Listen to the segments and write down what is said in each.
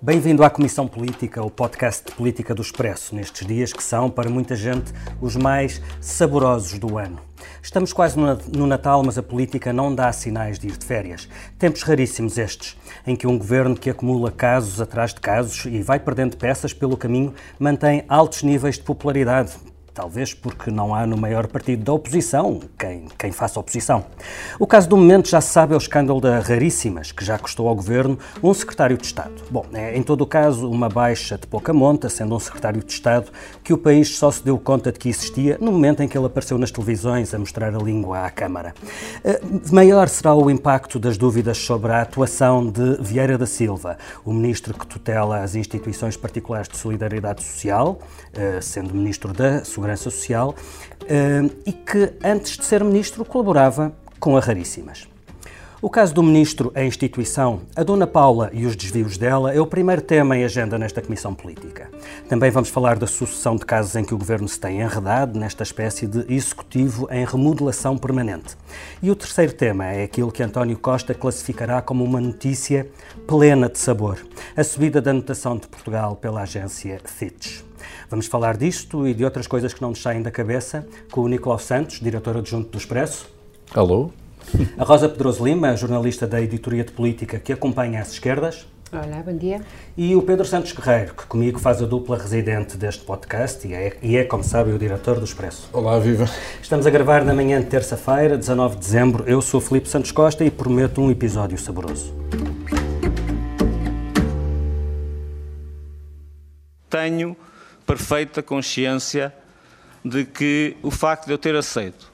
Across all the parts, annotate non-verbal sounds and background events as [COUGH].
Bem-vindo à Comissão Política, o podcast de política do Expresso, nestes dias que são, para muita gente, os mais saborosos do ano. Estamos quase no Natal, mas a política não dá sinais de ir de férias. Tempos raríssimos estes, em que um governo que acumula casos atrás de casos e vai perdendo peças pelo caminho mantém altos níveis de popularidade, talvez porque não há no maior partido da oposição quem, quem faça oposição. O caso do momento já se sabe é o escândalo da Raríssimas, que já custou ao governo um secretário de Estado. Bom, é em todo o caso uma baixa de pouca monta, sendo um secretário de Estado que o país só se deu conta de que existia no momento em que ele apareceu nas televisões a mostrar a língua à Câmara. Eh, maior será o impacto das dúvidas sobre a atuação de Vieira da Silva, o ministro que tutela as instituições particulares de solidariedade social, eh, sendo ministro da Segurança Segurança Social eh, e que, antes de ser ministro, colaborava com a Raríssimas. O caso do ministro, a instituição, a Dona Paula e os desvios dela é o primeiro tema em agenda nesta Comissão Política. Também vamos falar da sucessão de casos em que o Governo se tem enredado nesta espécie de executivo em remodelação permanente. E o terceiro tema é aquilo que António Costa classificará como uma notícia plena de sabor: a subida da notação de Portugal pela agência Fitch. Vamos falar disto e de outras coisas que não nos saem da cabeça com o Nicolau Santos, diretor adjunto do Expresso. Alô? A Rosa Pedroso Lima, jornalista da Editoria de Política que acompanha as esquerdas. Olá, bom dia. E o Pedro Santos Guerreiro, que comigo faz a dupla residente deste podcast e é, e é, como sabe, o diretor do Expresso. Olá, viva. Estamos a gravar na manhã de terça-feira, 19 de dezembro. Eu sou Felipe Santos Costa e prometo um episódio saboroso. Tenho perfeita consciência de que o facto de eu ter aceito,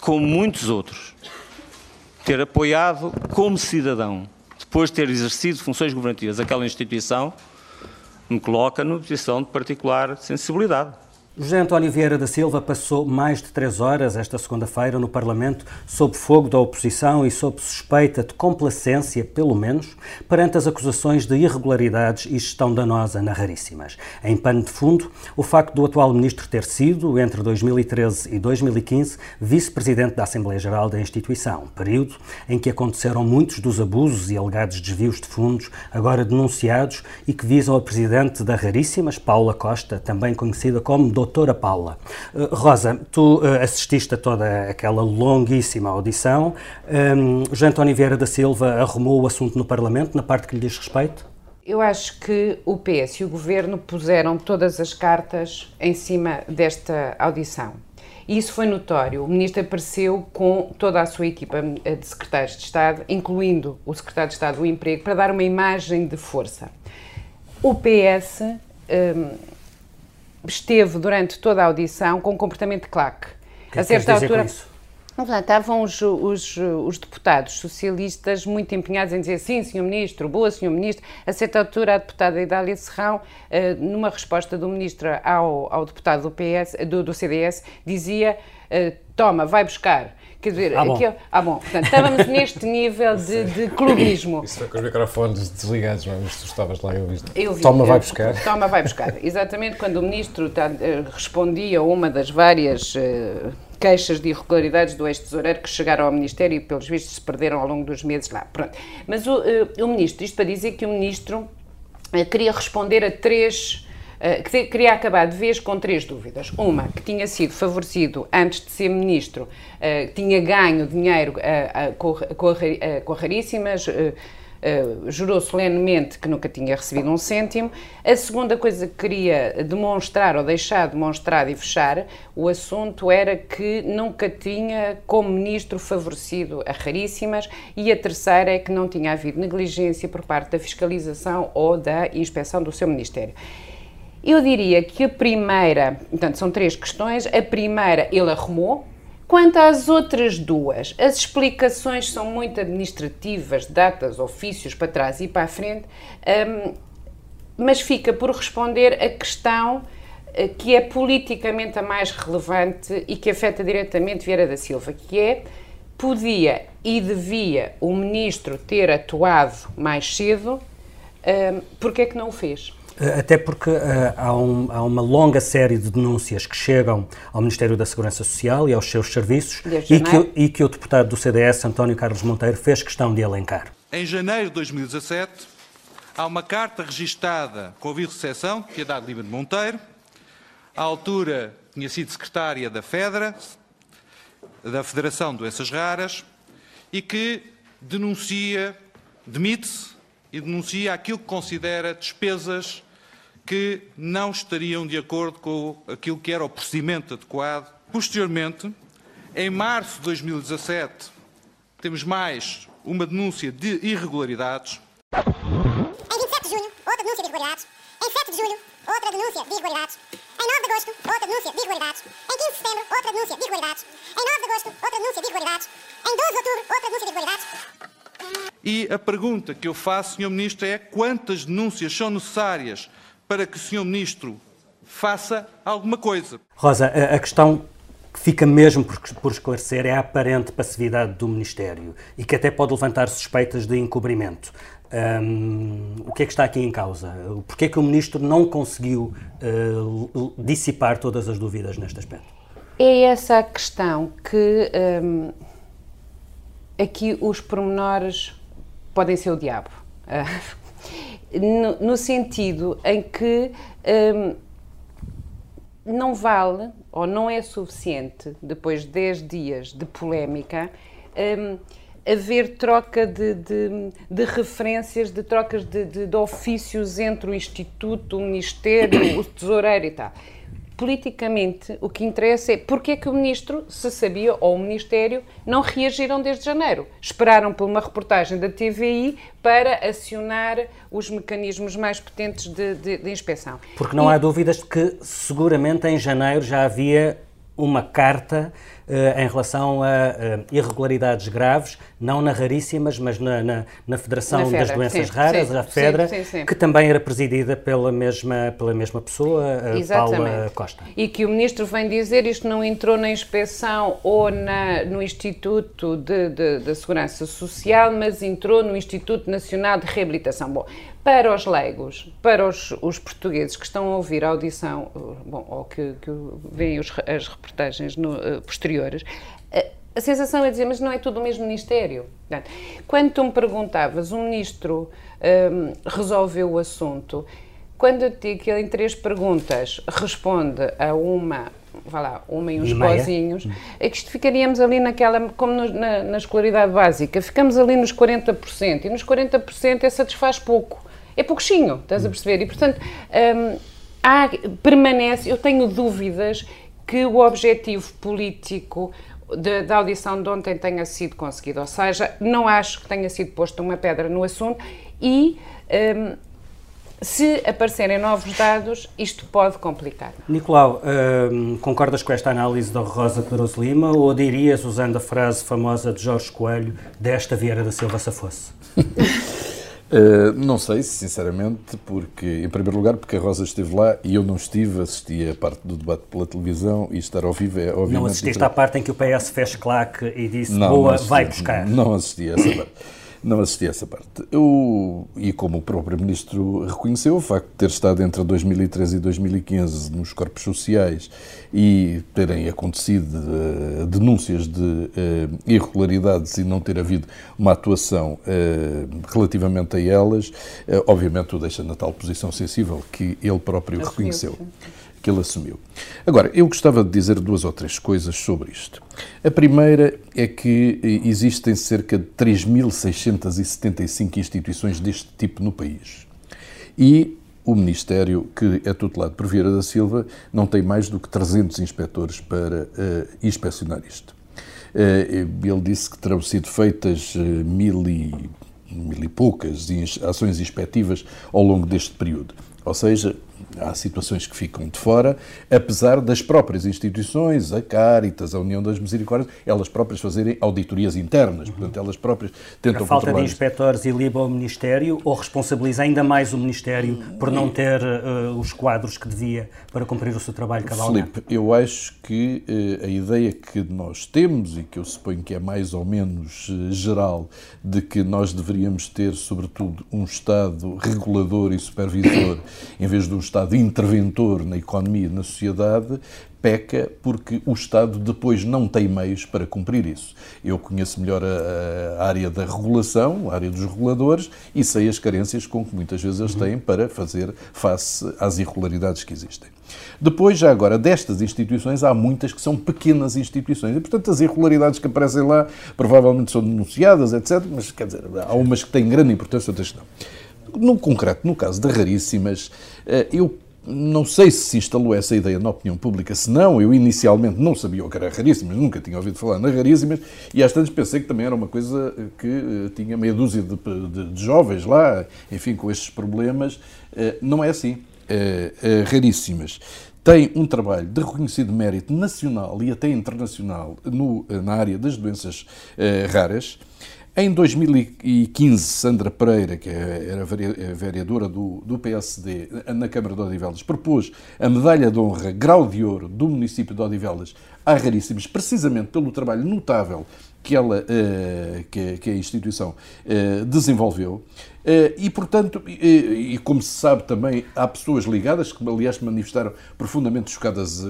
como muitos outros, ter apoiado como cidadão, depois de ter exercido funções governativas aquela instituição, me coloca numa posição de particular sensibilidade. José António Vieira da Silva passou mais de três horas esta segunda-feira no Parlamento sob fogo da oposição e sob suspeita de complacência, pelo menos, perante as acusações de irregularidades e gestão danosa na Raríssimas. Em pano de fundo, o facto do atual ministro ter sido, entre 2013 e 2015, vice-presidente da Assembleia Geral da instituição, período em que aconteceram muitos dos abusos e alegados desvios de fundos, agora denunciados e que visam a presidente da Raríssimas, Paula Costa, também conhecida como doutora Paula. Uh, Rosa, tu uh, assististe a toda aquela longuíssima audição. Um, João António Vieira da Silva arrumou o assunto no Parlamento, na parte que lhe diz respeito? Eu acho que o PS e o Governo puseram todas as cartas em cima desta audição. Isso foi notório. O Ministro apareceu com toda a sua equipa de secretários de Estado, incluindo o Secretário de Estado do Emprego, para dar uma imagem de força. O PS um, esteve durante toda a audição com um comportamento de claque. Que a certa altura. Estavam os, os, os, deputados socialistas muito empenhados em dizer sim, senhor ministro, boa, senhor ministro. A certa altura, a deputada Idália Serrão, eh, numa resposta do ministro ao, ao deputado do, PS, do, do CDS, dizia: eh, toma, vai buscar. Quer dizer, ah, bom. Aqui, ah, bom. Portanto, estávamos neste nível de, de, clubismo. Isso foi com os microfones desligados, mas tu estavas lá e eu vi. Eu vi Toma, vai buscar. Toma, vai buscar. Exatamente quando o ministro tá, eh, respondia a uma das várias uh, queixas de irregularidades do ex-tesoureiro que chegaram ao Ministério e, pelos vistos, se perderam ao longo dos meses lá. Pronto. Mas o, uh, o ministro, isto para dizer que o ministro uh, queria responder a três que queria acabar de vez com três dúvidas. Uma, que tinha sido favorecido antes de ser ministro, uh, tinha ganho dinheiro uh, com, Raríssimas, Uh, jurou solenemente que nunca tinha recebido um cêntimo. A segunda coisa que queria demonstrar, ou deixar demonstrado e fechar o assunto, era que nunca tinha, como ministro, favorecido a raríssimas. E a terceira é que não tinha havido negligência por parte da fiscalização ou da inspeção do seu ministério. Eu diria que a primeira, portanto, são três questões. A primeira ele arrumou. Quanto às outras duas, as explicações são muito administrativas, datas, ofícios para trás e para a frente, um, mas fica por responder a questão eh, que é politicamente a mais relevante e que afeta diretamente Vieira da Silva, que é podia e devia o ministro ter atuado mais cedo, um, porque é que não o fez? Eh, até porque uh, há, um, há, uma longa série de denúncias que chegam ao Ministério da Segurança Social e aos seus serviços e que, e que, o deputado do CDS, António Carlos Monteiro, fez questão de elencar. Em janeiro de 2017, Há uma carta registada com aviso de recepção de Piedade Lima de Monteiro. À altura tinha sido secretária da FEDRA, da Federação de Doenças Raras, e que denuncia, demite-se e denuncia aquilo que considera despesas que não estariam de acordo com aquilo que era o procedimento adequado. Posteriormente, em março de 2017, temos mais uma denúncia de irregularidades. Em 27 de junho, outra denúncia de irregularidades. Em 7 de julho, outra denúncia de irregularidades. Em 9 de agosto, outra denúncia de irregularidades. Em 15 de setembro, outra denúncia de irregularidades. Em 9 de agosto, outra denúncia de irregularidades. Em 12 de outubro, outra denúncia de irregularidades. E a pergunta que eu faço, Sr. Ministro, é quantas denúncias são necessárias para que o Sr. Ministro faça alguma coisa? Rosa, a, questão que fica mesmo por, por, esclarecer é a aparente passividade do Ministério e que até pode levantar suspeitas de encobrimento. Um, o que é que está aqui em causa? Porquê é que o Ministro não conseguiu uh, dissipar todas as dúvidas neste aspecto? É essa a questão que um, aqui os pormenores podem ser o diabo. Uh, [LAUGHS] no, no, sentido em que um, não vale ou não é suficiente, depois de 10 dias de polémica, um, haver troca de, de, de, referências, de trocas de, de, ofícios entre o Instituto, o Ministério, o Tesoureiro e tal politicamente o que interessa é porque é que o ministro, se sabia, ou o Ministério, não reagiram desde janeiro. Esperaram por uma reportagem da TVI para acionar os mecanismos mais potentes de, de, de inspeção. Porque não e... há dúvidas de que seguramente em janeiro já havia uma carta em relação a uh, irregularidades graves, não na raríssimas, mas na, na, na Federação na das Doenças sim, Raras, sim, a FEDRA, sim, sim, que também era presidida pela mesma, pela mesma pessoa, Paula Costa. E que o Ministro vem dizer isto não entrou na inspeção ou na, no Instituto de, de, de Segurança Social, mas entrou no Instituto Nacional de Reabilitação. Bom, para os leigos, para os, os, portugueses que estão a ouvir a audição, bom, ou que, que veem os, as reportagens no, uh, posteriores, uh, a sensação é dizer, mas não é tudo o mesmo Ministério. Quando tu me perguntavas, o Ministro um, ehm, resolveu o assunto, quando eu digo que ele em três perguntas responde a uma vá lá, uma e uns e pozinhos, é que ficaríamos ali naquela, como no, na, na escolaridade básica, ficamos ali nos 40%, e nos 40% é satisfaz pouco é pouquinho, estás a perceber? E, portanto, hum, há, permanece, eu tenho dúvidas que o objetivo político da audição de ontem tenha sido conseguido, ou seja, não acho que tenha sido posto uma pedra no assunto e um, se aparecerem novos dados, isto pode complicar. Nicolau, hum, concordas com esta análise da Rosa Pedroso Lima ou dirias, usando a frase famosa de Jorge Coelho, desta Vieira da Silva se fosse? [LAUGHS] Uh, não sei, sinceramente, porque, em primeiro lugar, porque a Rosa esteve lá e eu não estive, assisti a parte do debate pela televisão e estar ao vivo é obviamente... Não assististe à parte em que o PS fez claque e disse, não, boa, não assisti, vai buscar. Não assisti a essa parte. Não assisti a essa parte. Eu, e como o próprio Ministro reconheceu, o facto de ter estado entre 2013 e 2015 nos corpos sociais e terem acontecido uh, denúncias de uh, irregularidades e não ter havido uma atuação uh, relativamente a elas, obviamente o deixa na tal posição sensível que ele próprio reconheceu que ele assumiu. Agora, eu gostava de dizer duas ou três coisas sobre isto. A primeira é que existem cerca de 3.675 instituições deste tipo no país. E o Ministério, que é tutelado por Vieira da Silva, não tem mais do que 300 inspectores para uh, inspecionar isto. Uh, ele disse que terão sido feitas uh, mil, e, mil e poucas ações inspectivas ao longo deste período. Ou seja, há situações que ficam de fora, apesar das próprias instituições, a Caritas, a União das Misericórdias, elas próprias fazerem auditorias internas, uhum. portanto, elas próprias tentam A falta de inspectores iliba o Ministério ou responsabiliza ainda mais o Ministério por não ter uh, os quadros que devia para cumprir o seu trabalho cabalmente? Filipe, eu acho que uh, a ideia que nós temos, e que eu suponho que é mais ou menos uh, geral, de que nós deveríamos ter, sobretudo, um Estado regulador e supervisor, em vez de um Estado Estado interventor na economia e na sociedade peca porque o Estado depois não tem meios para cumprir isso. Eu conheço melhor a, a, área da regulação, a área dos reguladores, e sei as carências com que muitas vezes eles têm para fazer face às irregularidades que existem. Depois, já agora, destas instituições, há muitas que são pequenas instituições. E, portanto, as irregularidades que aparecem lá provavelmente são denunciadas, etc. Mas, quer dizer, há umas que têm grande importância, outras não. No concreto, no caso de Raríssimas, eh, eu não sei se se instalou essa ideia na opinião pública, se não, eu inicialmente não sabia o que era raríssimas, nunca tinha ouvido falar nas raríssimas, e às tantas pensei que também era uma coisa que uh, tinha meia dúzia de, de, de, jovens lá, enfim, com estes problemas. Uh, não é assim. Raríssimas tem um trabalho de reconhecido mérito nacional e até internacional no, na área das doenças raras. Em 2015, Sandra Pereira, que era vereadora do, do PSD na Câmara de Odivelas, propôs a medalha de honra Grau de Ouro do município de Odivelas a Raríssimas, precisamente pelo trabalho notável que, ela, eh, que, a instituição eh, desenvolveu. Eh, e, portanto, e, como se sabe também, há pessoas ligadas que, aliás, se manifestaram profundamente chocadas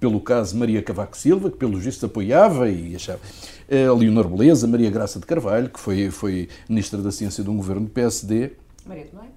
pelo caso Maria Cavaco Silva, que pelo visto apoiava e achava. A Leonor Beleza, Maria Graça de Carvalho, que foi, foi Ministra da Ciência de um governo do PSD. Maria de Belém?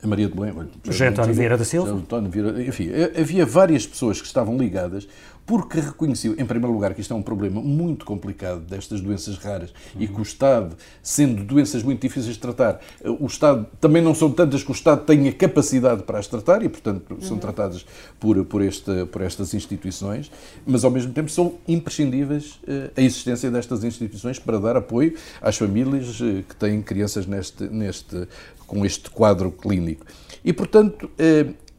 A Maria de Belém. José António Vieira da Silva. António Vieira, enfim, havia várias pessoas que estavam ligadas porque reconheceu, em primeiro lugar, que isto é um problema muito complicado destas doenças raras uhum. e que o Estado, sendo doenças muito difíceis de tratar, o Estado também não são tantas que o Estado tenha capacidade para as tratar e, portanto, uhum. são tratadas por, por, este, por estas instituições, mas ao mesmo tempo são imprescindíveis uh, a existência destas instituições para dar apoio às famílias uh, que têm crianças neste, neste, com este quadro clínico. E, portanto,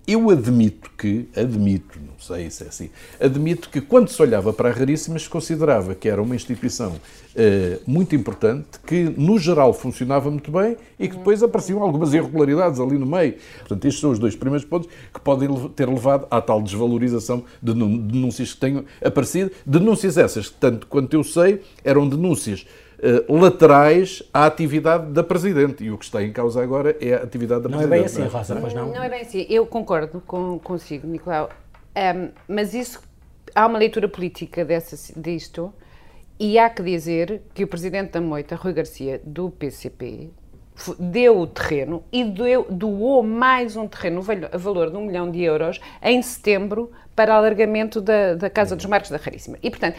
eu admito que, admito, não sei se é assim, admito que quando se olhava para a Raríssimas considerava que era uma instituição uh, muito importante, que no geral funcionava muito bem e que depois apareciam algumas irregularidades ali no meio. Portanto, estes são os dois primeiros pontos que podem ter levado à tal desvalorização de denúncias que tenham aparecido. Denúncias essas, tanto quanto eu sei, eram denúncias eh, laterais à atividade da Presidente. E o que está em causa agora é a atividade da não Presidente. Não é bem assim, é? Rosa, pois não? Não é bem assim. Eu concordo com, consigo, Nicolau. Um, mas isso, há uma leitura política dessa, disto e há que dizer que o Presidente da Moita, Rui Garcia, do PCP, deu o terreno e deu, doou mais um terreno, a valor de um milhão de euros, em setembro, para alargamento da, da Casa dos Marcos da Raríssima. E, portanto,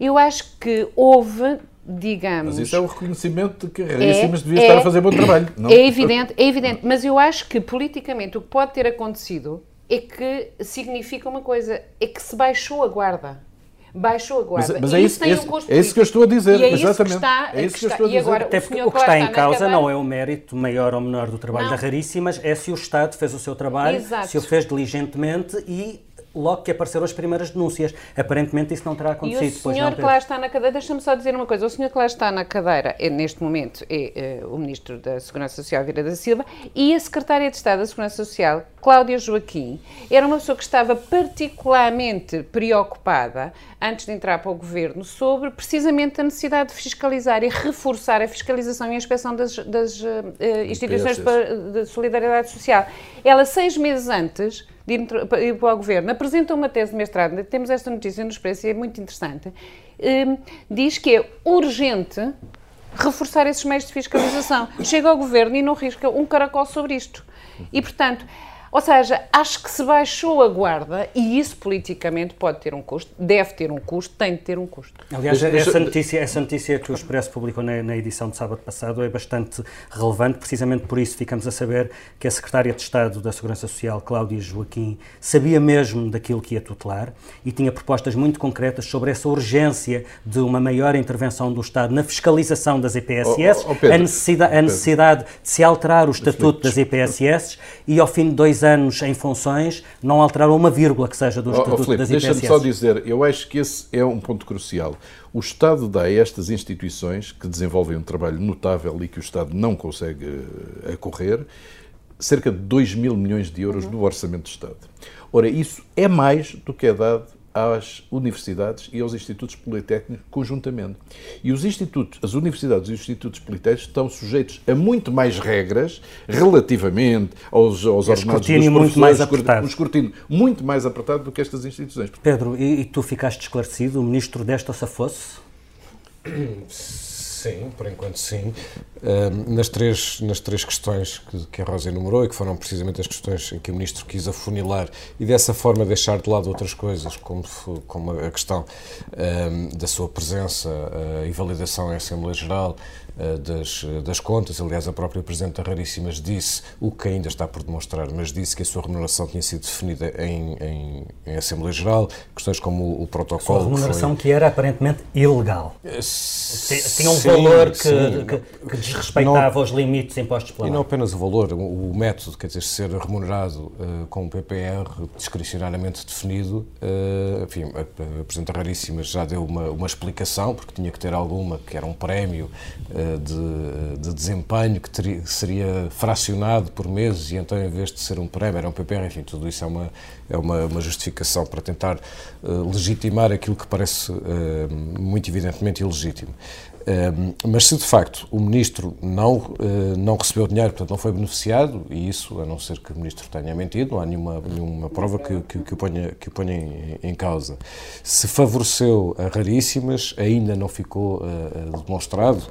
eu acho que houve digamos. Mas isso é o reconhecimento de que Raríssimas é, devia é, estar a fazer bom trabalho. [COUGHS] Não? É evidente, é evidente. Mas eu acho que politicamente o que pode ter acontecido é que significa uma coisa: é que se baixou a guarda. Baixou a guarda. Mas, mas é, isso, um é isso que eu estou a dizer, é exatamente. Está, é isso que, eu estou a dizer. Agora, Até porque o que está em causa não é o mérito maior ou menor do trabalho não. da Raríssimas, é se o Estado fez o seu trabalho, Exato. se o fez diligentemente e logo que apareceram as primeiras denúncias. Aparentemente isso não terá acontecido. E o senhor que lá está na cadeira, deixa-me só dizer uma coisa, o senhor que lá está na cadeira, é, neste momento, é, é o Ministro da Segurança Social, Vira da Silva, e a Secretária de Estado da Segurança Social, Cláudia Joaquim, era uma pessoa que estava particularmente preocupada, antes de entrar para o Governo, sobre precisamente a necessidade de fiscalizar e reforçar a fiscalização e a inspeção das, das uh, instituições de, de solidariedade social. Ela, seis meses antes, de ir para o Governo, apresenta uma tese de mestrado, temos esta notícia no Expresso e é muito interessante, hum, diz que é urgente reforçar esses meios de fiscalização. Chega ao Governo e não risca um caracol sobre isto. E, portanto, ou seja, acho que se baixou a guarda e isso politicamente pode ter um custo, deve ter um custo, tem de ter um custo. Aliás, essa notícia, essa notícia que o Expresso publicou na, na, edição de sábado passado é bastante relevante, precisamente por isso ficamos a saber que a Secretária de Estado da Segurança Social, Cláudia Joaquim, sabia mesmo daquilo que ia tutelar e tinha propostas muito concretas sobre essa urgência de uma maior intervenção do Estado na fiscalização das EPSS, oh, oh, Pedro, a, necessidade, a necessidade de se alterar o estatuto das EPSS e ao fim de dois dois anos em funções, não alteraram uma vírgula que seja do Estatuto oh, oh, Filipe, das Deixa-me só dizer, eu acho que esse é um ponto crucial. O Estado dá a estas instituições, que desenvolvem um trabalho notável e que o Estado não consegue uh, acorrer, cerca de 2 mil milhões de euros uhum. do Orçamento do Estado. Ora, isso é mais do que é dado às universidades e aos institutos politécnicos conjuntamente. E os institutos, as universidades e os institutos politécnicos estão sujeitos a muito mais regras relativamente aos, aos ordenados dos muito mais apertado. Um escrutínio muito mais apertado do que estas instituições. Pedro, e, e tu ficaste esclarecido? O ministro desta se fosse? [CLEARS THROAT] [CLEARS THROAT] Sim, por enquanto sim. Nas, três, nas três questões que, a Rosa enumerou e que foram precisamente as questões em que o Ministro quis afunilar e dessa forma deixar de lado outras coisas, como, como a questão da sua presença e validação em Assembleia Geral, das, das contas. Aliás, a própria Presidente da Raríssimas disse, o que ainda está por demonstrar, mas disse que a sua remuneração tinha sido definida em, em, em Assembleia Geral, questões como o, o protocolo. A sua remuneração que, foi... que era aparentemente ilegal. Eh, tinha um sim, valor que, que, que desrespeitava não, os limites impostos pela. E não apenas o valor, o, o método, quer dizer, ser remunerado uh, com um PPR discricionariamente definido, uh, enfim, a, a Presidente da Raríssimas já deu uma, uma explicação, porque tinha que ter alguma, que era um prémio uh, de, de desempenho que teria, seria fracionado por meses e então em vez de ser um prémio era um PPR, enfim, tudo isso é uma, é uma, uma justificação para tentar uh, legitimar aquilo que parece uh, muito evidentemente ilegítimo. Uh, mas se de facto o ministro não, não recebeu dinheiro, portanto não foi beneficiado, e isso, a não ser que o ministro tenha mentido, não há nenhuma, nenhuma prova que, que, que o ponha, que o ponha em, em, causa. Se favoreceu a raríssimas, ainda não ficou demonstrado,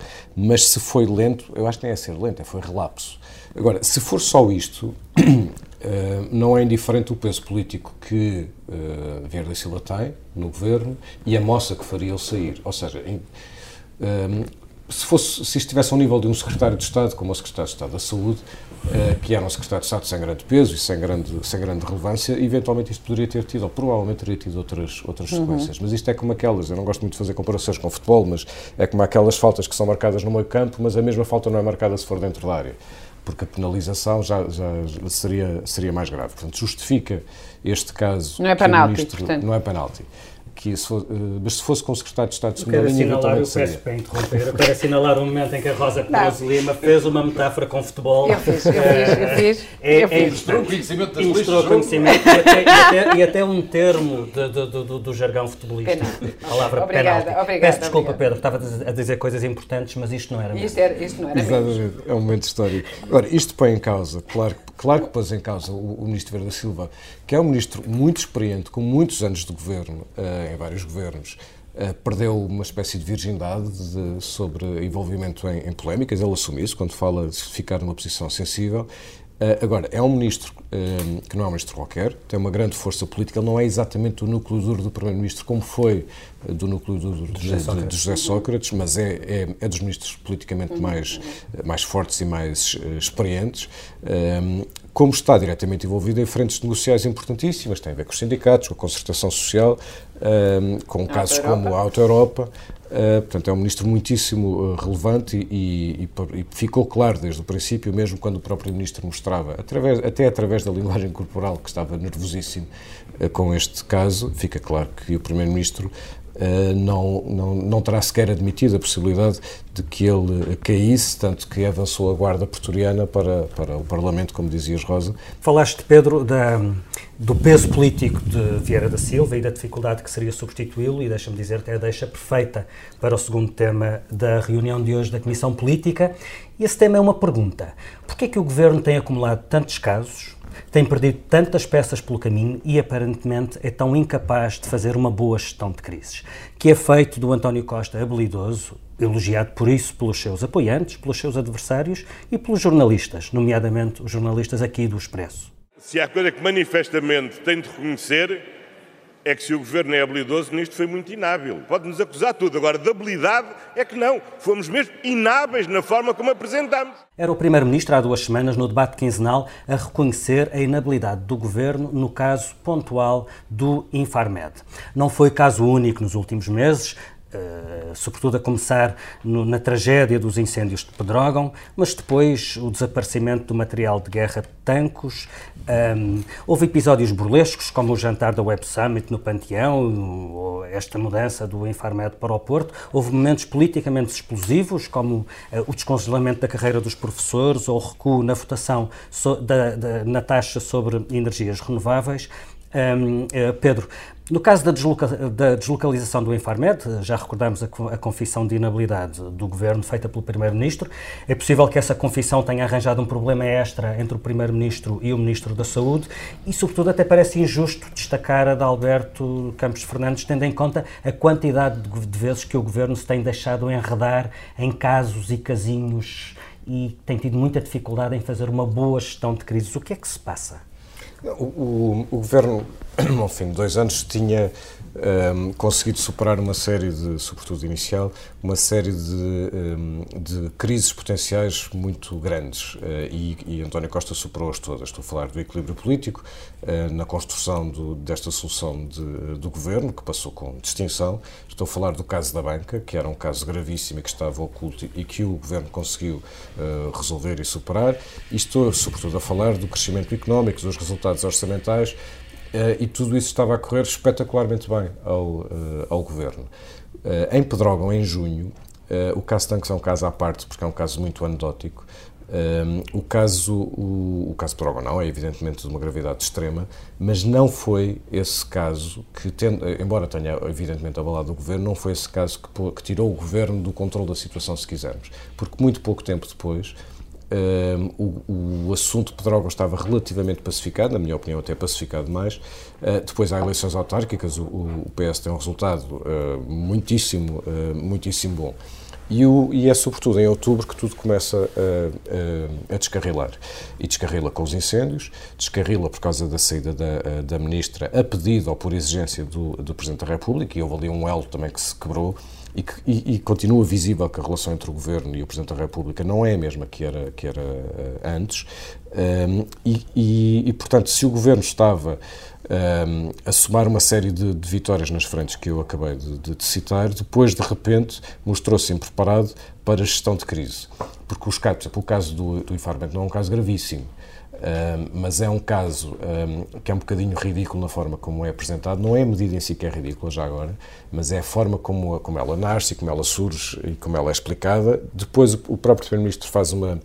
mas se foi lento, eu acho que nem é ser lento, é foi relapso. Agora, se for só isto, Uh, [CLEARS THROAT] não é indiferente o peso político que uh, Vieira da Silva tem no governo e a moça que faria ele sair. Ou seja, em, uh, se, fosse, se estivesse ao nível de um secretário de Estado, como o secretário de Estado da Saúde, que era um secretário de Estado sem grande peso e sem grande, sem grande relevância, eventualmente isto poderia ter tido, ou provavelmente teria tido outras, outras uhum. sequências. Mas isto é como aquelas, eu não gosto muito de fazer comparações com futebol, mas é como aquelas faltas que são marcadas no meio campo, mas a mesma falta não é marcada se for dentro da área porque a penalização já, já seria, seria mais grave. Portanto, justifica este caso. Não é penalti, ministro, portanto. Não é penalti que isso, eh, mas se fosse com o secretário de Estado de Segunda Linha, eventualmente eu peço para interromper, eu quero assinalar o momento em que a Rosa Cruz Lima fez uma metáfora com futebol. Eu fiz, eu fiz, eu fiz. É, eu é Mostrou conhecimento das Mostrou conhecimento e até, e, até, e até, um termo de, de, do, do, jargão futebolístico. A palavra obrigada, penalti. Obrigada, Peço desculpa, obrigada. Pedro, estava a dizer coisas importantes, mas isto não era mesmo. Isto, era, isto não era Exatamente, mesmo. é um momento histórico. Agora, isto põe em causa, claro que Claro que pôs em causa o, o ministro Verde da Silva, que é um ministro muito experiente, com muitos anos de governo, uh, em vários governos, uh, perdeu uma espécie de virgindade de, sobre envolvimento em, em polémicas. Ele assumiu isso quando fala de ficar numa posição sensível. Uh, agora, é um ministro que não é um ministro qualquer, tem uma grande força política, ele não é exatamente o núcleo duro do Primeiro-Ministro, como foi do núcleo duro de, de, de, José Sócrates, mas é, é, é, dos ministros politicamente uhum. mais, mais fortes e mais experientes. Um, como está diretamente envolvido em frentes negociais importantíssimas, tem a ver com os sindicatos, com a concertação social, um, com a casos como a Auto Europa. Uh, portanto, é um ministro muitíssimo uh, relevante e, e, e, ficou claro desde o princípio, mesmo quando o próprio ministro mostrava, através, até através da linguagem corporal, que estava nervosíssimo uh, com este caso, fica claro que o primeiro-ministro não, não, não terá sequer admitido a possibilidade de que ele caísse, tanto que avançou a guarda pretoriana para, para o Parlamento, como dizias, Rosa. Falaste, Pedro, da, do peso político de Vieira da Silva e da dificuldade que seria substituí-lo, e deixa-me dizer-te, é a deixa perfeita para o segundo tema da reunião de hoje da Comissão Política. E esse tema é uma pergunta. Porquê é que o Governo tem acumulado tantos casos, tem perdido tantas peças pelo caminho e aparentemente é tão incapaz de fazer uma boa gestão de crises. Que é feito do António Costa habilidoso, elogiado por isso pelos seus apoiantes, pelos seus adversários e pelos jornalistas, nomeadamente os jornalistas aqui do Expresso. Se há coisa que manifestamente tem de reconhecer é que se o governo é habilidoso, nisto foi muito inábil. Pode-nos acusar tudo. Agora, de habilidade é que não. Fomos mesmo inábeis na forma como apresentamos. Era o Primeiro-Ministro há duas semanas, no debate quinzenal, a reconhecer a inabilidade do governo no caso pontual do Infarmed. Não foi caso único nos últimos meses. Uh, sobretudo a começar no, na tragédia dos incêndios de Pedrógão, mas depois o desaparecimento do material de guerra de Tancos. Um, houve episódios burlescos, como o jantar da Web Summit no Panteão, esta mudança do Infarmed para o Porto. Houve momentos politicamente explosivos, como uh, o descongelamento da carreira dos professores ou o recuo na votação so, da, da, na taxa sobre energias renováveis. Um, Pedro, no caso da, desloca da, deslocalização do Infarmed, já recordamos a, a, confissão de inabilidade do governo feita pelo Primeiro-Ministro. É possível que essa confissão tenha arranjado um problema extra entre o Primeiro-Ministro e o Ministro da Saúde e, sobretudo, até parece injusto destacar a de Alberto Campos Fernandes, tendo em conta a quantidade de, de vezes que o governo se tem deixado enredar em casos e casinhos e tem tido muita dificuldade em fazer uma boa gestão de crises. O que é que se passa? O, o, o governo, [CLEARS THROAT] ao fim de dois anos, tinha um, conseguido superar uma série de, sobretudo inicial, uma série de, um, de crises potenciais muito grandes uh, e, e, António Costa superou-as todas. Estou a falar do equilíbrio político, uh, na construção do, desta solução de, do governo, que passou com distinção. Estou a falar do caso da banca, que era um caso gravíssimo e que estava oculto e que o governo conseguiu uh, resolver e superar. E estou, sobretudo, a falar do crescimento económico, dos resultados orçamentais e tudo isso estava a correr espetacularmente bem ao, uh, ao governo. Uh, em Pedrógão, em junho, o caso Tanques é um caso à parte, porque é um caso muito anedótico. o caso o, o caso Pedrógão não é evidentemente de uma gravidade extrema, mas não foi esse caso que, embora tenha evidentemente abalado o governo, não foi esse caso que, que tirou o governo do controle da situação, se quisermos, porque muito pouco tempo depois o, o, assunto de Pedrógão estava relativamente pacificado, na minha opinião até pacificado mais. Uh, depois há eleições autárquicas, o, o, PS tem um resultado uh, muitíssimo, uh, muitíssimo bom. E, o, e, é sobretudo em outubro que tudo começa a, a, a, descarrilar. E descarrila com os incêndios, descarrila por causa da saída da, da Ministra a pedido ou por exigência do, do Presidente da República, e houve ali um elo também que se quebrou, e, que, e, e, continua visível que a relação entre o Governo e o Presidente da República não é a mesma que era, que era uh, antes. Um, e, e, portanto, se o Governo estava um, a somar uma série de, de, vitórias nas frentes que eu acabei de, de, de citar, depois, de repente, mostrou-se impreparado para a gestão de crise. Porque os casos, o caso do, do não é um caso gravíssimo mas é um caso um, que é um bocadinho ridículo na forma como é apresentado. Não é a medida em si que é ridícula já agora, mas é a forma como, como ela nasce, como ela surge e como ela é explicada. Depois o próprio Primeiro-Ministro faz uma,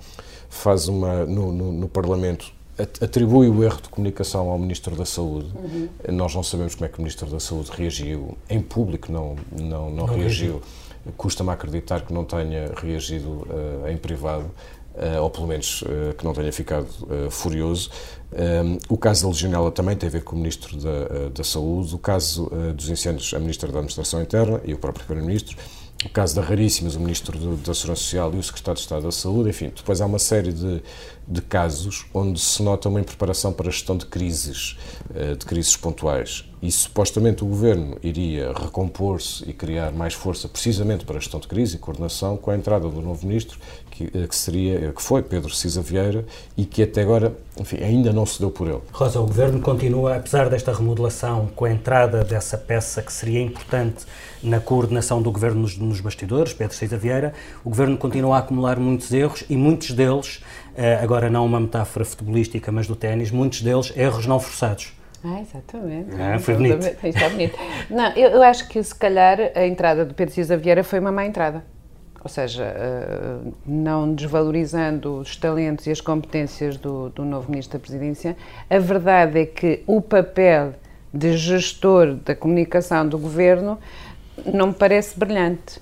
faz uma no, no, no, Parlamento atribui o erro de comunicação ao Ministro da Saúde. Uhum. Nós não sabemos como é que o Ministro da Saúde reagiu. Em público não, não, não, não reagiu. Custa-me acreditar que não tenha reagido uh, em privado. Uh, ou pelo menos uh, que não tenha ficado uh, furioso. Um, o caso da Legionela também tem a ver com o Ministro da, da Saúde, o caso dos incêndios, a Ministra da Administração Interna e o próprio Primeiro-Ministro, o caso da Raríssimas, o Ministro da Segurança Social e o Secretário de Estado da Saúde, enfim, depois há uma série de, de casos onde se nota uma impreparação para a gestão de crises, de crises pontuais. E supostamente o Governo iria recompor-se e criar mais força precisamente para a gestão de crise e coordenação com a entrada do novo Ministro que, eh, que, seria, eh, que foi Pedro Cisa Vieira e que até agora, enfim, ainda não se deu por ele. Rosa, o Governo continua, apesar desta remodelação, com a entrada dessa peça que seria importante na coordenação do Governo nos, nos bastidores, Pedro Cisa Vieira, o Governo continua a acumular muitos erros e muitos deles, eh, agora não uma metáfora futebolística, mas do ténis, muitos deles erros não forçados. Ah, exatamente. Ah, foi bonito. Está bonito. Não, eu, eu, acho que se calhar a entrada do Pedro Cisa Vieira foi uma má entrada ou seja, eh, não desvalorizando os talentos e as competências do, do novo Ministro da Presidência, a verdade é que o papel de gestor da comunicação do Governo não me parece brilhante.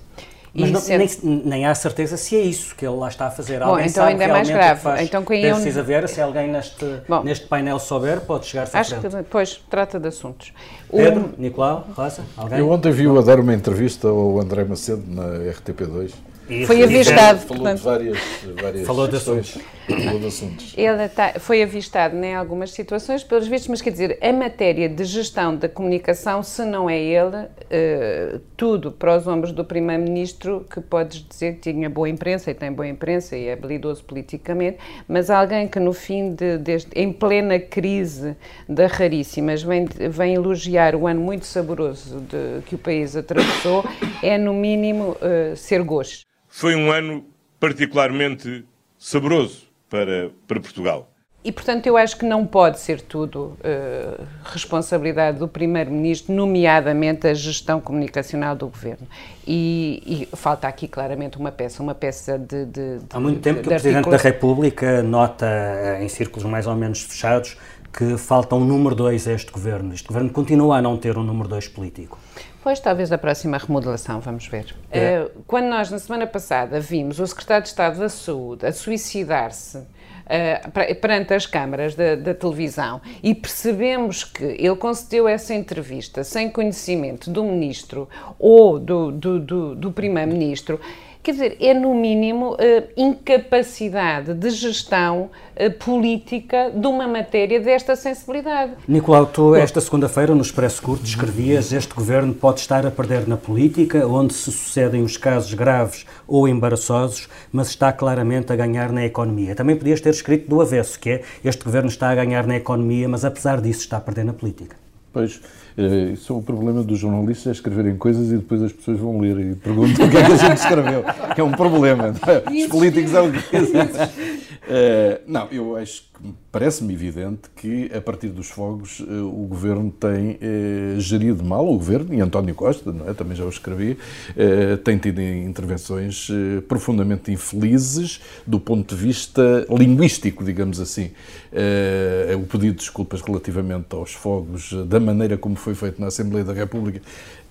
Mas não, nem, nem, há certeza se é isso que ele lá está a fazer. Bom, alguém então ainda é mais grave. então, quem eu... precisa ver, se alguém neste, Bom, neste painel souber, pode chegar-se Acho que depois trata de assuntos. Pedro, o... Nicolau, Rosa, alguém? Eu ontem vi-o a dar uma entrevista ao André Macedo na RTP2 foi avistado. Falou portanto, de várias, várias falou de assuntos. Falou de assuntos. Ele tá, foi avistado em algumas situações, pelos vistos, mas quer dizer, a matéria de gestão da comunicação, se não é ele, uh, tudo para os ombros do Primeiro-Ministro, que podes dizer que tinha boa imprensa e tem boa imprensa e é habilidoso politicamente, mas alguém que no fim, de, de em plena crise da Raríssimas, vem, vem elogiar o ano muito saboroso de, que o país atravessou, é no mínimo uh, ser gosto. Foi um ano particularmente saboroso para, para Portugal. E, portanto, eu acho que não pode ser tudo uh, responsabilidade do Primeiro-Ministro, nomeadamente a gestão comunicacional do Governo. E, e, falta aqui claramente uma peça, uma peça de. de Há muito de, tempo que o Presidente da República nota, eh, em círculos mais ou menos fechados, que falta um número 2 a este governo. Este governo continua a não ter um número 2 político. Pois, talvez a próxima remodelação, vamos ver. É. Uh, quando nós, na semana passada, vimos o Secretário de Estado da Saúde a suicidar-se uh, perante as câmaras da, da, televisão e percebemos que ele concedeu essa entrevista sem conhecimento do Ministro ou do, do, do, do Primeiro-Ministro, Quer dizer, é no mínimo uh, incapacidade de gestão uh, política de uma matéria desta sensibilidade. Nicolau, tu esta segunda-feira no Expresso Curto escrevias este governo pode estar a perder na política, onde se sucedem os casos graves ou embaraçosos, mas está claramente a ganhar na economia. Também podias ter escrito do avesso, que é este governo está a ganhar na economia, mas apesar disso está a perder na política. Pois, eh, isso é o problema dos jornalistas, é escreverem coisas e depois as pessoas vão ler e perguntam o que é que a gente escreveu, que é um problema. Os políticos são [LAUGHS] uh, Não, eu acho que parece-me evidente que a partir dos fogos uh, o governo tem uh, gerido mal, o governo e António Costa, é? também já o escrevi, tem tido intervenções profundamente infelizes do ponto de vista linguístico, digamos assim. o pedido de desculpas relativamente aos fogos, da maneira como foi feito na Assembleia da República,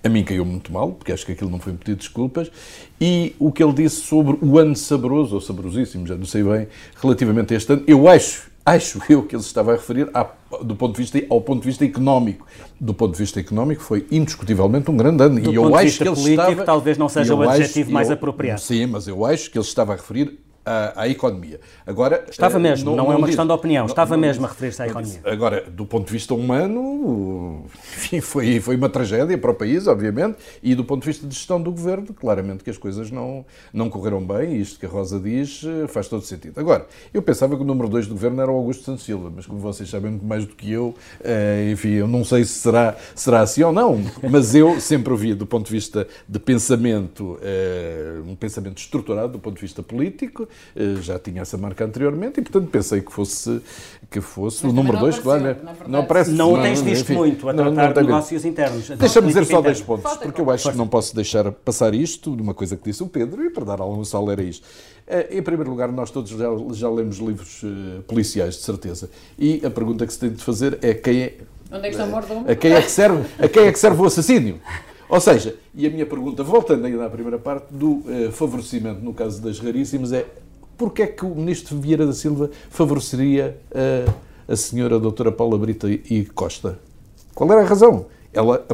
a mim caiu muito mal, porque acho que aquilo não foi um pedido de desculpas. E o que ele disse sobre o ano saboroso, ou saborosíssimo, já não sei bem, relativamente a este ano, eu acho, acho eu que ele estava a referir à, do ponto de vista, ao ponto de vista económico. Do ponto de vista económico, foi indiscutivelmente um grande ano. Do e eu acho que ele político, estava, talvez não seja o adjetivo acho, mais eu, apropriado. Sim, mas eu acho que ele estava a referir à, à, economia. Agora, Estava eh, mesmo, não, não é uma questão de opinião, não, estava não, mesmo a referir-se à economia. Agora, do ponto de vista humano, [LAUGHS] enfim, foi, foi uma tragédia para o país, obviamente, e do ponto de vista de gestão do governo, claramente que as coisas não, não correram bem, e isto que a Rosa diz eh, faz todo sentido. Agora, eu pensava que o número 2 do governo era o Augusto Santos Silva, mas como vocês sabem muito mais do que eu, eh, enfim, eu não sei se será, será assim ou não, mas eu sempre ouvi, do ponto de vista de pensamento, um pensamento estruturado, do ponto de vista político, já tinha essa marca anteriormente e, portanto, pensei que fosse, que fosse o número 2, claro. Né? Não aparece. Não o tens visto enfim, muito a tratar não, não de negócios internos. Deixa-me dizer só dois pontos, porque eu acho que não posso deixar passar isto, de uma coisa que disse o Pedro, e para dar algum sal era isto. Eh, em primeiro lugar, nós todos já, já lemos livros uh, policiais, de certeza. E a pergunta que se tem de fazer é quem é. Onde é que está morto? A quem é que serve, a quem é que serve o assassínio? [LAUGHS] Ou seja, e a minha pergunta, voltando ainda à primeira parte, do uh, favorecimento no caso das raríssimas, é porque é que o ministro Vieira da Silva favoreceria a, a senhora doutora Paula Brita e Costa? Qual era a razão? Ela,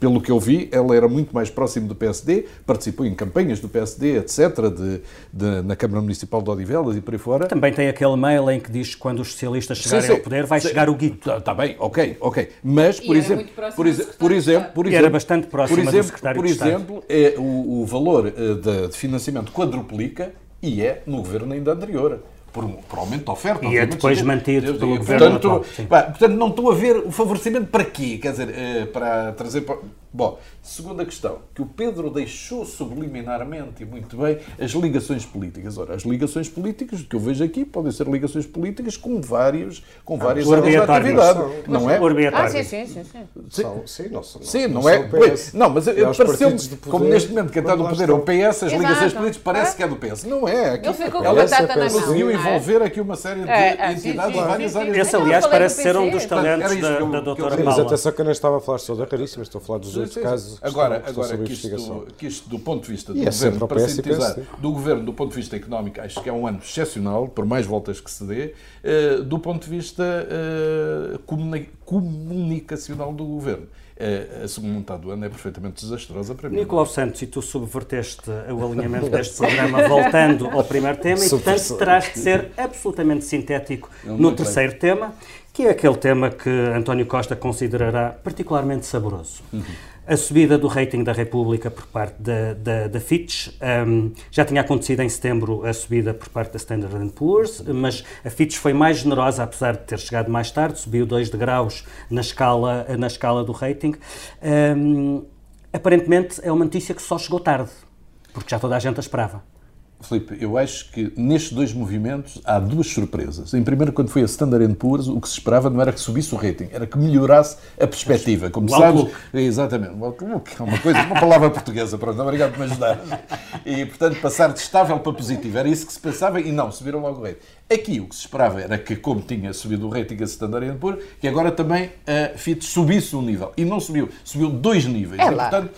pelo que eu vi, ela era muito mais próxima do PSD, participou em campanhas do PSD, etc., de, de, na Câmara Municipal de Odivelas e por aí fora. Também tem aquele mail em que diz que quando os socialistas chegarem sim, sim. ao poder vai sim. chegar o guito. Está tá bem, ok, ok. Mas, por exemplo, por, exe por, exemplo, por exemplo, era bastante próximo por exemplo, do secretário Por exemplo, é, o, o valor uh, de, de financiamento quadruplica e é no governo ainda anterior. Por, por aumento da oferta. E é depois mantido pelo governo portanto, portanto, não estou a ver o favorecimento para quê? Quer dizer, eh, para trazer... Bom, segunda questão, que o Pedro deixou subliminarmente e muito bem as ligações políticas. Ora, as ligações políticas, o que eu vejo aqui, podem ser ligações políticas com vários, com ah, várias áreas de atividade. Não, é? Ah, sim, sim, sim. Sim, são, sim, não, são, sim, não, não é? Pois, não, mas pareceu-me, como neste momento que está no poder o PS, as ligações políticas parece que é do PS. Não é. Aqui, Ele ficou com a batata na. Conseguiu envolver aqui uma série de é, é, entidades de várias áreas. Esse, aliás, parece ser um dos talentos da doutora Paula. Mas atenção que eu não estava a falar só da raríssima, estou a falar dos outros casos. Agora, agora que, isto, que isto, do ponto de vista do e é governo, para sintetizar, do governo, do ponto de vista económico, acho que é um ano excepcional, por mais voltas que se dê, uh, do ponto de vista uh, comunicacional do governo. Uh, a segunda metade do ano é perfeitamente desastrosa para mim. Nicolau Santos, e tu subverteste o alinhamento deste programa voltando ao primeiro tema, e portanto terás de ser absolutamente sintético no terceiro tema, que é aquele tema que António Costa considerará particularmente saboroso. Uhum a subida do rating da República por parte da, da, da Fitch. Um, já tinha acontecido em setembro a subida por parte da Standard Poor's, mas a Fitch foi mais generosa, apesar de ter chegado mais tarde, subiu 2 degraus na escala, na escala do rating. Um, aparentemente é uma notícia que só chegou tarde, porque já toda a gente a esperava. Filipe, eu acho que nestes dois movimentos há duas surpresas. Em primeiro, quando foi a Standard Poor's, o que se esperava não era que subisse o rating, era que melhorasse a perspectiva. Como o sabes, outlook. exatamente, o outlook é uma coisa, uma palavra portuguesa, pronto, obrigado por me ajudar. E, portanto, passar de estável para positivo, era isso que se pensava e não, subiram logo o rating. Aqui o que se esperava era que, como tinha subido o rating a Standard Poor's, que agora também a Fitch subisse um nível. E não subiu, subiu dois níveis. É e, lá.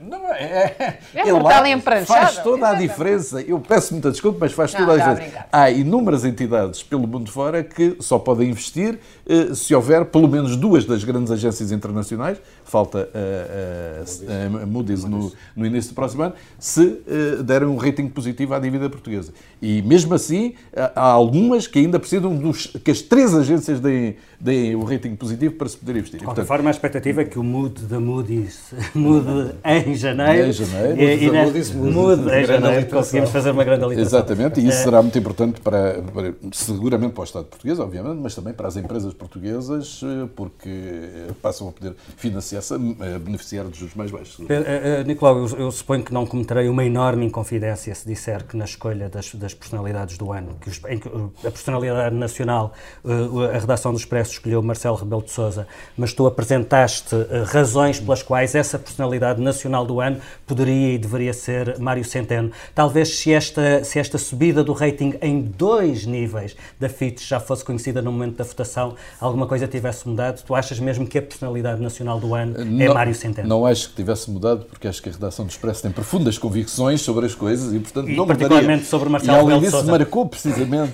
Não, é, É lá uma tal empranchada. faz toda a diferença. Eu peço muita desculpa, mas faz Não, toda a a diferença. Há inúmeras entidades pelo mundo fora que só podem investir eh, se houver pelo menos duas das grandes agências internacionais, falta eh, eh, a Moody's no, no início do próximo ano, se derem um rating positivo à dívida portuguesa. E mesmo assim, há algumas que ainda precisam dos, que as três agências deem, deem o rating positivo para se poder investir. De qualquer portanto, forma, a expectativa é que o mood da Moody's [LAUGHS] mude em janeiro. Em janeiro. E, e Mood da neste- Moody's mude. mude em janeiro. Conseguimos fazer uma grande literação. Exatamente, e isso será muito importante para, para- seguramente para o Estado português, obviamente, mas também para as empresas portuguesas, eh, porque eh, passam a poder financiar-se, a beneficiar dos juros mais baixos. Eh, eh, eh, Nicolau, eu, eu suponho que não cometerei uma enorme inconfidência se disser que na escolha das, das personalidades do ano, que os- eh, a personalidade nacional, eh, a redação do Expresso escolheu Marcelo Rebelo de Sousa, mas tu apresentaste eh, razões pelas quais essa personalidade nacional do ano poderia e deveria ser Mário Centeno. Talvez se esta, se esta subida do rating em dois níveis da Fitch já fosse conhecida no momento da votação, alguma coisa tivesse mudado, tu achas mesmo que a personalidade nacional do ano é Não- Mário Centeno? Não acho que tivesse mudado, porque acho que a redação do Expresso tem profundas convicções sobre as coisas e, portanto, E não particularmente mudaria. sobre Marcelo E, além disso, Sousa. marcou precisamente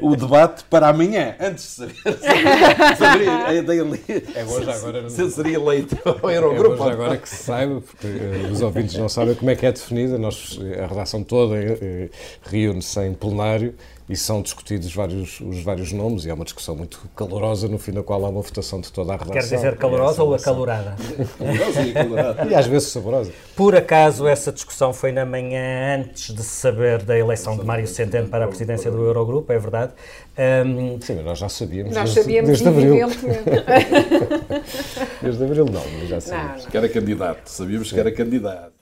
o debate para amanhã, antes de saber se. É seria eleito ao É Eurogrupo. já agora que se saiba, eh, os ouvintes não sabem como é que é definida. Nós, eh, a redação toda eh, reúne-se em plenário e são discutidos vários, os vários nomes e há uma discussão muito calorosa no fim da qual há uma votação de toda a redação. Quer dizer calorosa ou acalorada? E às vezes saborosa. Por acaso essa discussão foi na manhã antes de se saber da eleição de Mário Centeno para a presidência do Eurogrupo, é verdade. Ahm, Sim, mas nós já sabíamos. Nós desde, sabíamos, desde abril. [LAUGHS] Desde abril não, mas já sabíamos. Não, Que era candidato, sabíamos que era candidato.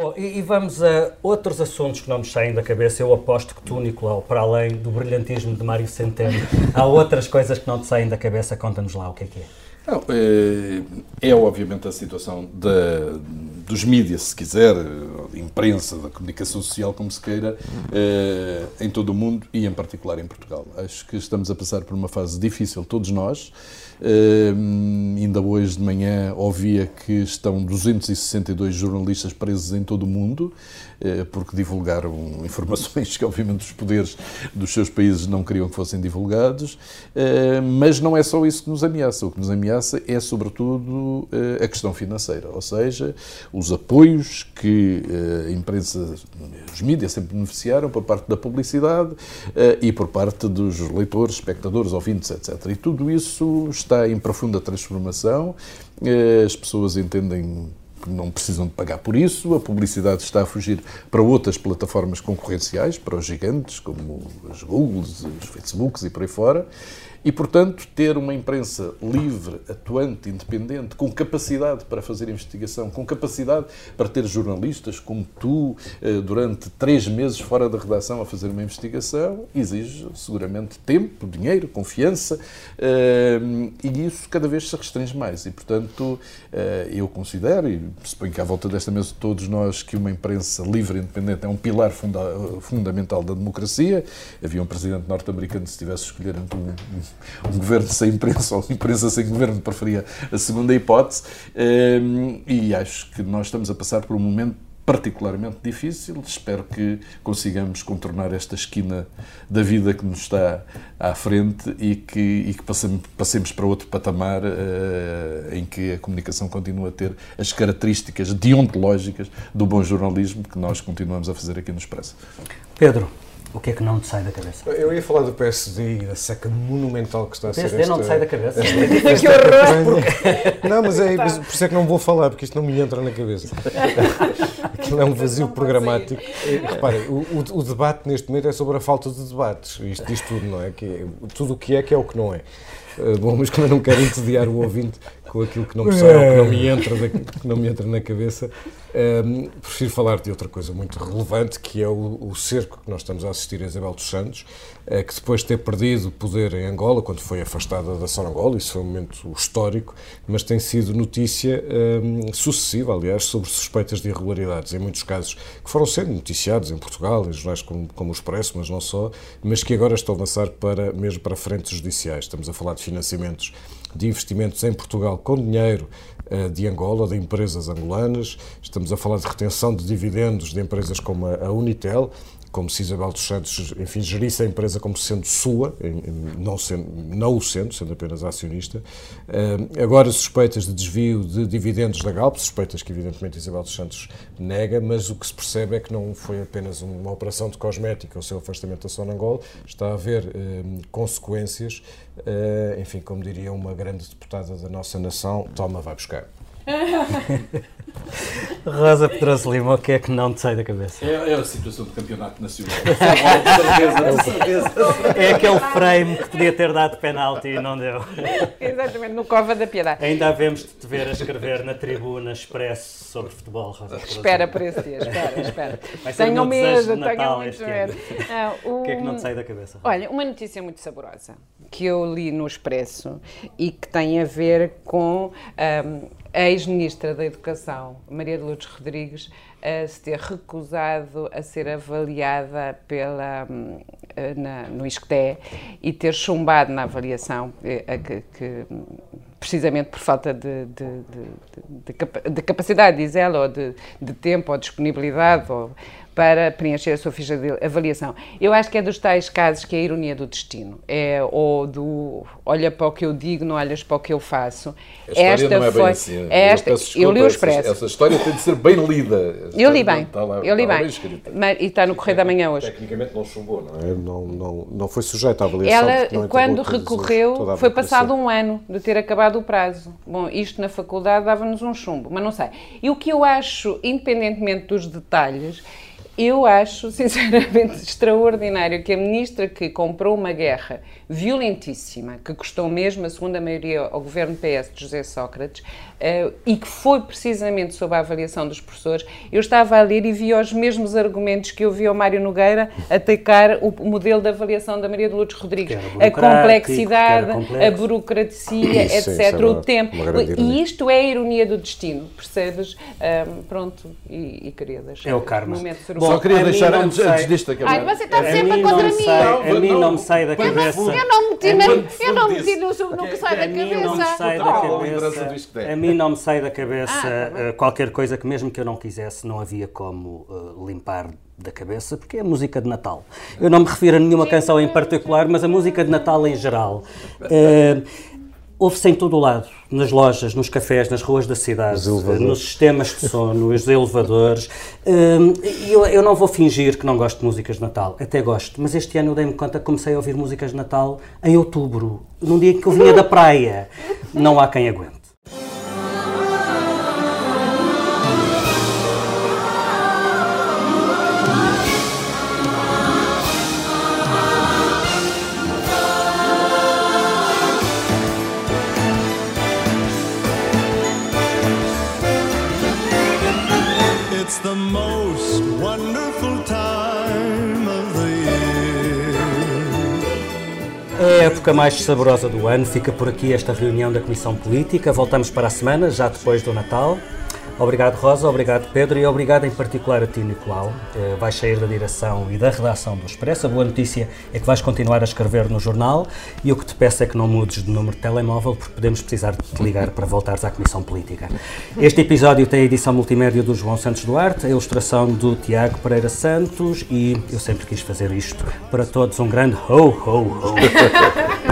Bom, e, e vamos a outros assuntos que não nos saem da cabeça. Eu aposto que tu, Nicolau, para além do brilhantismo de Mário Centeno, [LAUGHS] há outras coisas que não te saem da cabeça. Conta-nos lá o que é que é. Não, é, é obviamente a situação da, dos mídias, se quiser, da imprensa, da comunicação social, como se queira, eh, em todo o mundo e em particular em Portugal. Acho que estamos a passar por uma fase difícil, todos nós. Ainda hoje de manhã ouvia que estão 262 jornalistas presos em todo o mundo, porque divulgaram informações que, obviamente, os poderes dos seus países não queriam que fossem divulgados. Eh, Mas não é só isso que nos ameaça. O que nos ameaça é, sobretudo, eh, a questão financeira, ou seja, os apoios que eh, a imprensa, os mídias sempre beneficiaram por parte da publicidade eh, e por parte dos leitores, espectadores, ouvintes, etc. E tudo isso está em profunda transformação. Eh, As pessoas entendem não precisam de pagar por isso, a publicidade está a fugir para outras plataformas concorrenciais, para os gigantes, como as Googles, os Facebooks e por aí fora, e, portanto, ter uma imprensa livre, atuante, independente, com capacidade para fazer investigação, com capacidade para ter jornalistas como tu, eh, durante três meses fora da redação a fazer uma investigação, exige seguramente tempo, dinheiro, confiança, eh, e isso cada vez se restringe mais. E, portanto, eh, eu considero, e suponho que à volta desta mesa todos nós, que uma imprensa livre e independente é um pilar funda fundamental da democracia. Havia um presidente norte-americano, se tivesse escolher entre um, um- governo sem imprensa [LAUGHS] ou imprensa sem governo, preferia a segunda hipótese. Eh, E acho que nós estamos a passar por um momento particularmente difícil. Espero que consigamos contornar esta esquina da vida que nos está à frente e que, e que passemos, passemos para outro patamar eh, em que a comunicação continua a ter as características deontológicas do bom jornalismo que nós continuamos a fazer aqui no Expresso. Pedro, o que é que não te sai da cabeça? Eu ia falar do PSD e da seca monumental que está a O ser PSD não te esta- sai da cabeça. [LAUGHS] que horror! Não, mas é mas por isso é que não vou falar, porque isto não me entra na cabeça. [LAUGHS] Aquilo é um vazio programático. E, Reparem, o, o- o debate neste momento é sobre a falta de debates. Isto diz tudo, não é? Que é- tudo o que é que é o que não é. uh, bom, mas como eu não quero entediar o ouvinte com aquilo que não me sai, que não me entra, da, que não me entra na cabeça, um, prefiro falar de outra coisa muito relevante, que é o, o, cerco que nós estamos a assistir a Isabel dos Santos, uh, que depois de ter perdido poder em Angola, quando foi afastada da Sonangola, isso foi um momento histórico, mas tem sido notícia um, sucessiva, aliás, sobre suspeitas de irregularidades, em muitos casos que foram sendo noticiados em Portugal, em jornais como, como o Expresso, mas não só, mas que agora estão a avançar para, mesmo para frentes judiciais. Estamos a falar de financiamentos de investimentos em Portugal com dinheiro uh, de Angola, de empresas angolanas. Estamos a falar de retenção de dividendos de empresas como a Unitel, como se Isabel dos Santos, enfim, gerisse a empresa como sendo sua, não, sendo, não o sendo, sendo apenas acionista. Uh, agora suspeitas de desvio de dividendos da Galp, suspeitas que evidentemente Isabel dos Santos nega, mas o que se percebe é que não foi apenas uma operação de cosmética o seu afastamento da Sonangol, está a haver uh, consequências, uh, enfim, como diria uma grande deputada da nossa nação, toma, vai buscar. [LAUGHS] Rosa Pedroso Lima, o que é que não te sai da cabeça? É, é a situação do campeonato nacional. é aquele frame que podia ter dado penalti e não deu. Exatamente, no Cova da Piedade. Ainda havemos de te ver a escrever na tribuna expresso sobre futebol, Rosa Pedroso Espera por esse dia, espera, espera. [LAUGHS] Tenho medo, tenho muito medo. o que é que não te sai da cabeça? Olha, uma notícia muito saborosa que eu li no Expresso e que tem a ver com um, a ex-ministra da Educação, Maria de Lourdes Rodrigues, a se ter recusado a ser avaliada pela, hum, na, no ISCTE e ter chumbado na avaliação, eh, que, que, precisamente por falta de, de, de, de, capacidade, diz ela, ou de, tempo, ou disponibilidade, ou para preencher a sua ficha de avaliação. Eu acho que é dos tais casos que é a ironia do destino, é ou do olha para o que eu digo, não olhas para o que eu faço. A história esta não é foi, bem assim. Esta, eu, desculpa, eu li o Expresso. Essa, essa, história tem de ser bem lida. Eu li bem, está lá, eu li bem. bem Mas, e está no Correio da Manhã hoje. Tecnicamente não chumbou, não é? Não, não, não foi sujeita à avaliação. Ela, quando recorreu, foi passado um ano de ter acabado o prazo. Bom, isto na faculdade dava-nos um chumbo, mas não sei. E o que eu acho, independentemente dos detalhes, eu acho, [LAUGHS] sinceramente, extraordinário que a ministra que comprou uma guerra violentíssima, que custou mesmo a segunda maioria ao governo PS de José Sócrates, uh, e que foi precisamente sob a avaliação dos professores, eu estava a ler e vi os mesmos argumentos que eu vi ao Mário Nogueira atacar o modelo de avaliação da Maria de Lourdes Rodrigues. A complexidade, a burocracia, etc., Sim, é o tempo. E isto é a ironia do destino, percebes? Um, pronto, e, e queria deixar é o karma. Bom, Só queria deixar antes, antes disto acabar. Ai, você está sempre contra mim. Sai, a mim não me sai da cabeça. Eu não meti, na, eu não meti no, no que sai da cabeça. Não me sai da cabeça. A mim não me sai da cabeça qualquer coisa que mesmo que eu não quisesse, não havia como uh, limpar da cabeça, porque é música de Natal. Eu não me refiro a nenhuma canção em particular, mas a música de Natal em geral. Uh, Ouve-se em todo o lado, nas lojas, nos cafés, nas ruas da cidade, nos sistemas de som, nos elevadores. Hum, eu, eu não vou fingir que não gosto de músicas de Natal, até gosto, mas este ano eu dei-me conta que comecei a ouvir músicas de Natal em outubro, num dia que eu vinha da praia. Não há quem aguente. Época mais saborosa do ano. Fica por aqui esta reunião da Comissão Política. Voltamos para a semana, já depois do Natal. Obrigado, Rosa, obrigado, Pedro, e obrigado em particular a ti, Nicolau. Eh, vais sair da direção e da redação do Expresso. A boa notícia é que vais continuar a escrever no jornal e o que te peço é que não mudes de número de telemóvel, porque podemos precisar de te ligar para voltares à Comissão Política. Este episódio tem a edição multimédia do João Santos Duarte, a ilustração do Tiago Pereira Santos e eu sempre quis fazer isto para todos. Um grande ho, ho, ho! [LAUGHS]